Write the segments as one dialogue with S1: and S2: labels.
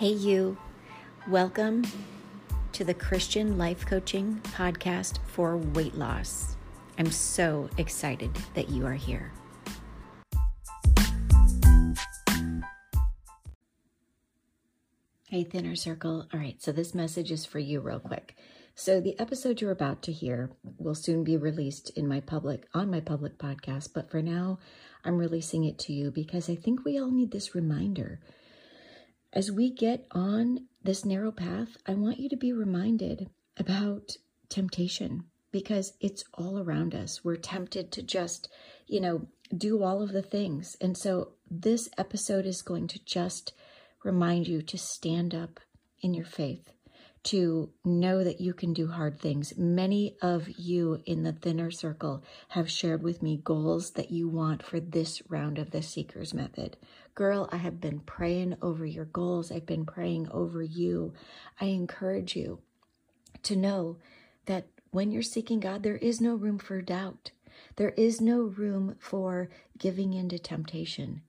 S1: Hey, you. Welcome to the Christian Life Coaching Podcast for Weight Loss. I'm so excited that you are here. Hey, Thinner Circle. All right, so this message is for you, real quick. So the episode you're about to hear will soon be released in my public on my public podcast, but for now, I'm releasing it to you because I think we all need this reminder as we get on this narrow path, I want you to be reminded about temptation because it's all around us. We're tempted to just, you know, do all of the things. And so this episode is going to just remind you to stand up in your faith, to know that you can do hard things. Many of you in the thinner circle have shared with me goals that you want for this round of the Seeker's Method. Girl, I have been praying over your goals, I've been praying over you. I encourage you to know that when you're seeking God, there is no room for doubt. There is no room for giving in to temptation.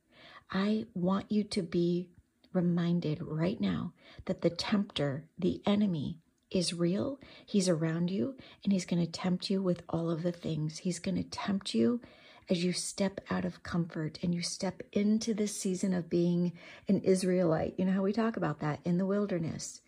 S1: I want you to be reminded right now that the tempter, the enemy, is real. He's around you and he's going to tempt you with all of the things. He's going to tempt you as you step out of comfort and you step into this season of being an Israelite. You know how we talk about that in the wilderness.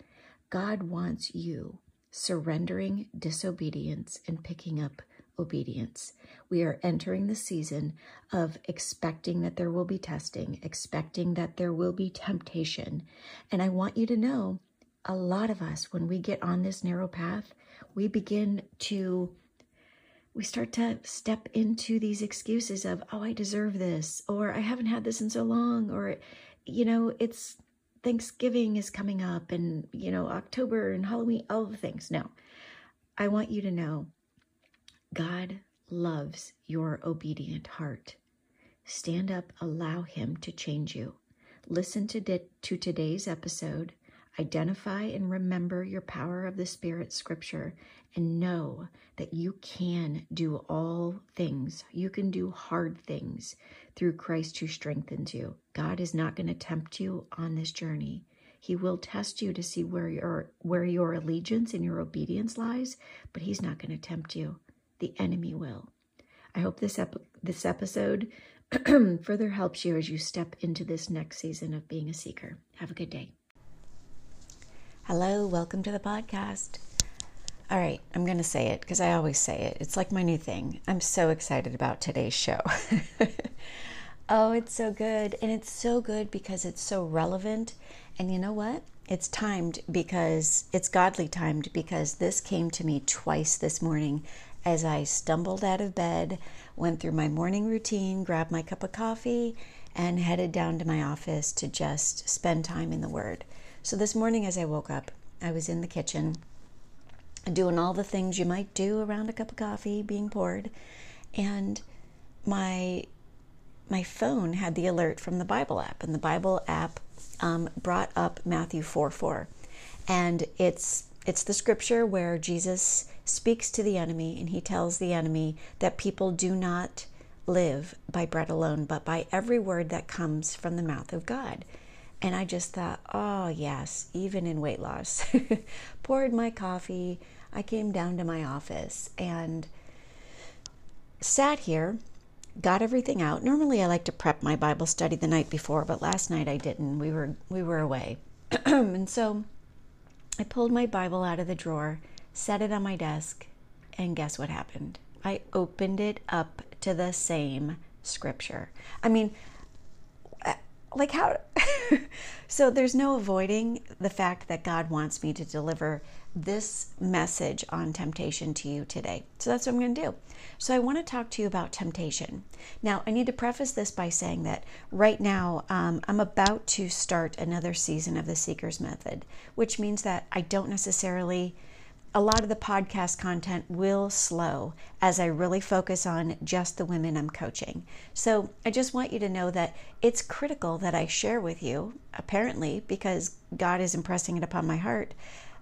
S1: God wants you surrendering disobedience and picking up obedience. We are entering the season of expecting that there will be testing, expecting that there will be temptation. And I want you to know a lot of us, when we get on this narrow path, we begin to we start to step into these excuses of, oh, I deserve this, or I haven't had this in so long, or, you know, it's Thanksgiving is coming up and, you know, October and Halloween, all the things. No, I want you to know God loves your obedient heart. Stand up, allow Him to change you. Listen to, to today's episode. Identify and remember your power of the Spirit scripture and know that you can do all things. You can do hard things through Christ who strengthens you. God is not going to tempt you on this journey. He will test you to see where your where your allegiance and your obedience lies, but he's not going to tempt you. The enemy will. I hope this ep- this episode further helps you as you step into this next season of being a seeker. Have a good day. Hello, welcome to the podcast. All right, I'm going to say it because I always say it. It's like my new thing. I'm so excited about today's show. oh, it's so good. And it's so good because it's so relevant. And you know what? It's timed because it's godly timed because this came to me twice this morning as I stumbled out of bed, went through my morning routine, grabbed my cup of coffee, and headed down to my office to just spend time in the Word. So this morning, as I woke up, I was in the kitchen doing all the things you might do around a cup of coffee being poured and my my phone had the alert from the bible app and the bible app um, brought up matthew 4 4 and it's it's the scripture where jesus speaks to the enemy and he tells the enemy that people do not live by bread alone but by every word that comes from the mouth of god and I just thought, oh, yes, even in weight loss. Poured my coffee. I came down to my office and sat here, got everything out. Normally I like to prep my Bible study the night before, but last night I didn't. We were we were away. and so I pulled my Bible out of the drawer, set it on my desk, and guess what happened? I opened it up to the same scripture. I mean, uh, like how so there's no avoiding the fact that God wants me to deliver this message on temptation to you today. So that's what I'm going to do. So I want to talk to you about temptation. Now, I need to preface this by saying that right now um, I'm about to start another season of the Seeker's Method, which means that I don't necessarily a lot of the podcast content will slow as I really focus on just the women I'm coaching. So I just want you to know that it's critical that I share with you, apparently, because God is impressing it upon my heart,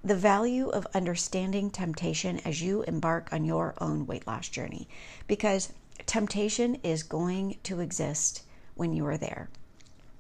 S1: the value of understanding temptation as you embark on your own weight loss journey. Because temptation is going to exist when you are there.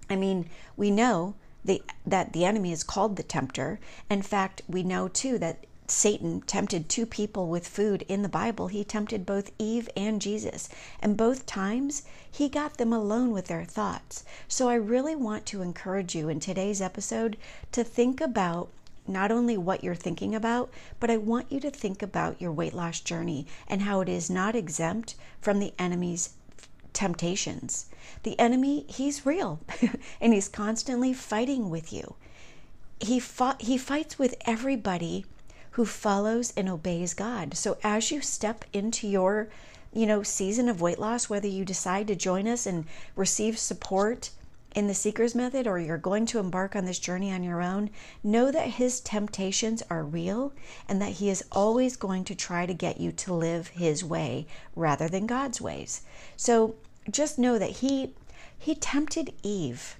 S1: I mean, we know the, that the enemy is called the tempter. In fact, we know too that Satan tempted two people with food in the Bible. He tempted both Eve and Jesus. And both times, he got them alone with their thoughts. So I really want to encourage you in today's episode to think about not only what you're thinking about, but I want you to think about your weight loss journey and how it is not exempt from the enemy's temptations. The enemy, he's real and he's constantly fighting with you. He fought, he fights with everybody who follows and obeys God. So as you step into your, you know, season of weight loss, whether you decide to join us and receive support in the seeker's method or you're going to embark on this journey on your own, know that his temptations are real and that he is always going to try to get you to live his way rather than God's ways. So just know that he he tempted Eve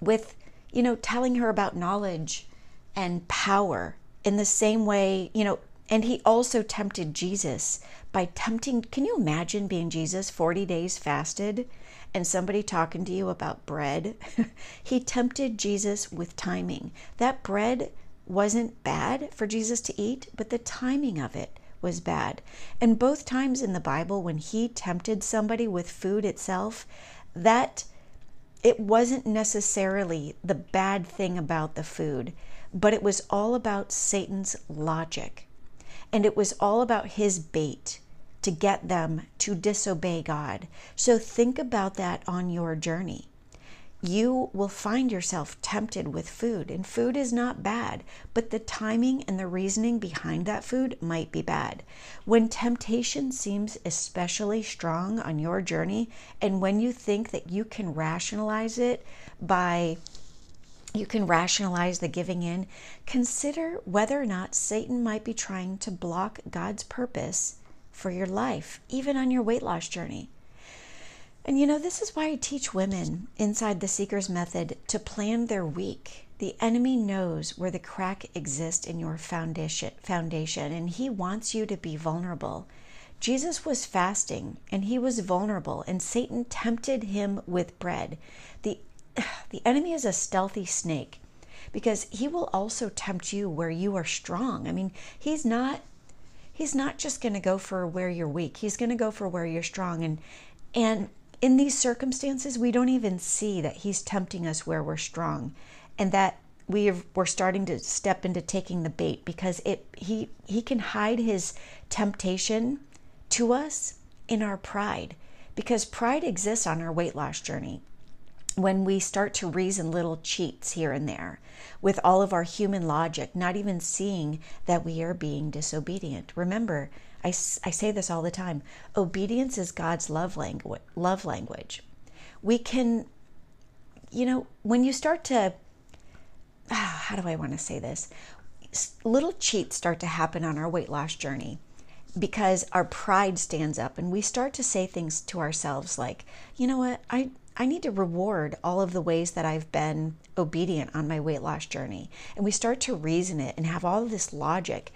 S1: with, you know, telling her about knowledge and power in the same way, you know, and he also tempted Jesus by tempting. Can you imagine being Jesus 40 days fasted and somebody talking to you about bread? he tempted Jesus with timing. That bread wasn't bad for Jesus to eat, but the timing of it was bad. And both times in the Bible, when he tempted somebody with food itself, that it wasn't necessarily the bad thing about the food but it was all about Satan's logic. And it was all about his bait to get them to disobey God. So think about that on your journey. You will find yourself tempted with food, and food is not bad, but the timing and the reasoning behind that food might be bad. When temptation seems especially strong on your journey, and when you think that you can rationalize it by you can rationalize the giving in. Consider whether or not Satan might be trying to block God's purpose for your life, even on your weight loss journey. And you know, this is why I teach women inside the Seeker's Method to plan their week. The enemy knows where the crack exists in your foundation, foundation, and he wants you to be vulnerable. Jesus was fasting and he was vulnerable, and Satan tempted him with bread. The the enemy is a stealthy snake because he will also tempt you where you are strong. I mean, he's not he's not just going to go for where you're weak. He's going to go for where you're strong and and in these circumstances, we don't even see that he's tempting us where we're strong and that we we're starting to step into taking the bait because it he he can hide his temptation to us in our pride because pride exists on our weight loss journey when we start to reason little cheats here and there with all of our human logic, not even seeing that we are being disobedient. Remember, I, I say this all the time obedience is God's love language. Love language. We can, you know, when you start to, oh, how do I want to say this? Little cheats start to happen on our weight loss journey because our pride stands up and we start to say things to ourselves like, you know what, I, I need to reward all of the ways that I've been obedient on my weight loss journey. And we start to reason it and have all this logic.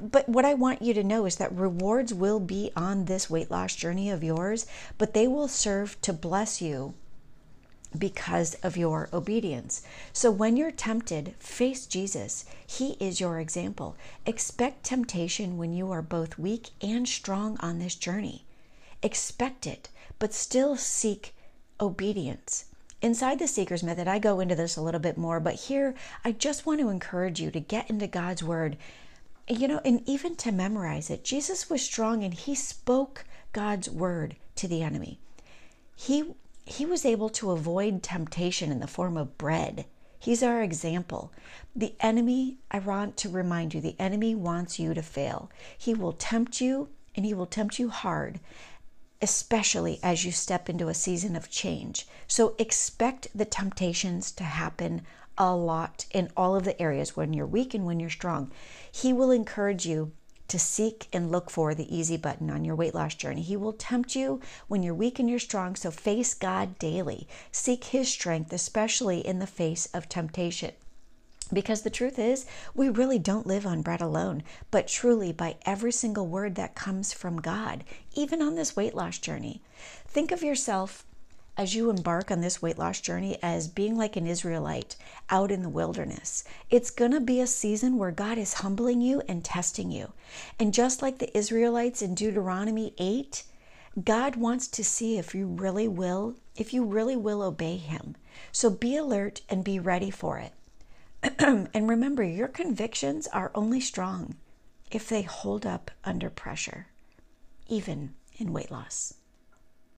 S1: But what I want you to know is that rewards will be on this weight loss journey of yours, but they will serve to bless you because of your obedience. So when you're tempted, face Jesus. He is your example. Expect temptation when you are both weak and strong on this journey. Expect it, but still seek obedience. Inside the Seeker's Method, I go into this a little bit more, but here I just want to encourage you to get into God's Word, you know, and even to memorize it. Jesus was strong and he spoke God's Word to the enemy. He, he was able to avoid temptation in the form of bread. He's our example. The enemy, I want to remind you, the enemy wants you to fail. He will tempt you and he will tempt you hard especially as you step into a season of change. So expect the temptations to happen a lot in all of the areas when you're weak and when you're strong. He will encourage you to seek and look for the easy button on your weight loss journey. He will tempt you when you're weak and you're strong, so face God daily. Seek His strength, especially in the face of temptation. Because the truth is, we really don't live on bread alone, but truly by every single word that comes from God, even on this weight loss journey. Think of yourself
S2: as you embark on this weight loss journey as being like an Israelite out in the wilderness. It's going to be a season where God is humbling you and testing you. And just like the Israelites in Deuteronomy 8, God wants to see if you really will, if you really will obey him. So be alert and be ready for it. and remember, your convictions are only strong if they hold up under pressure, even in weight loss.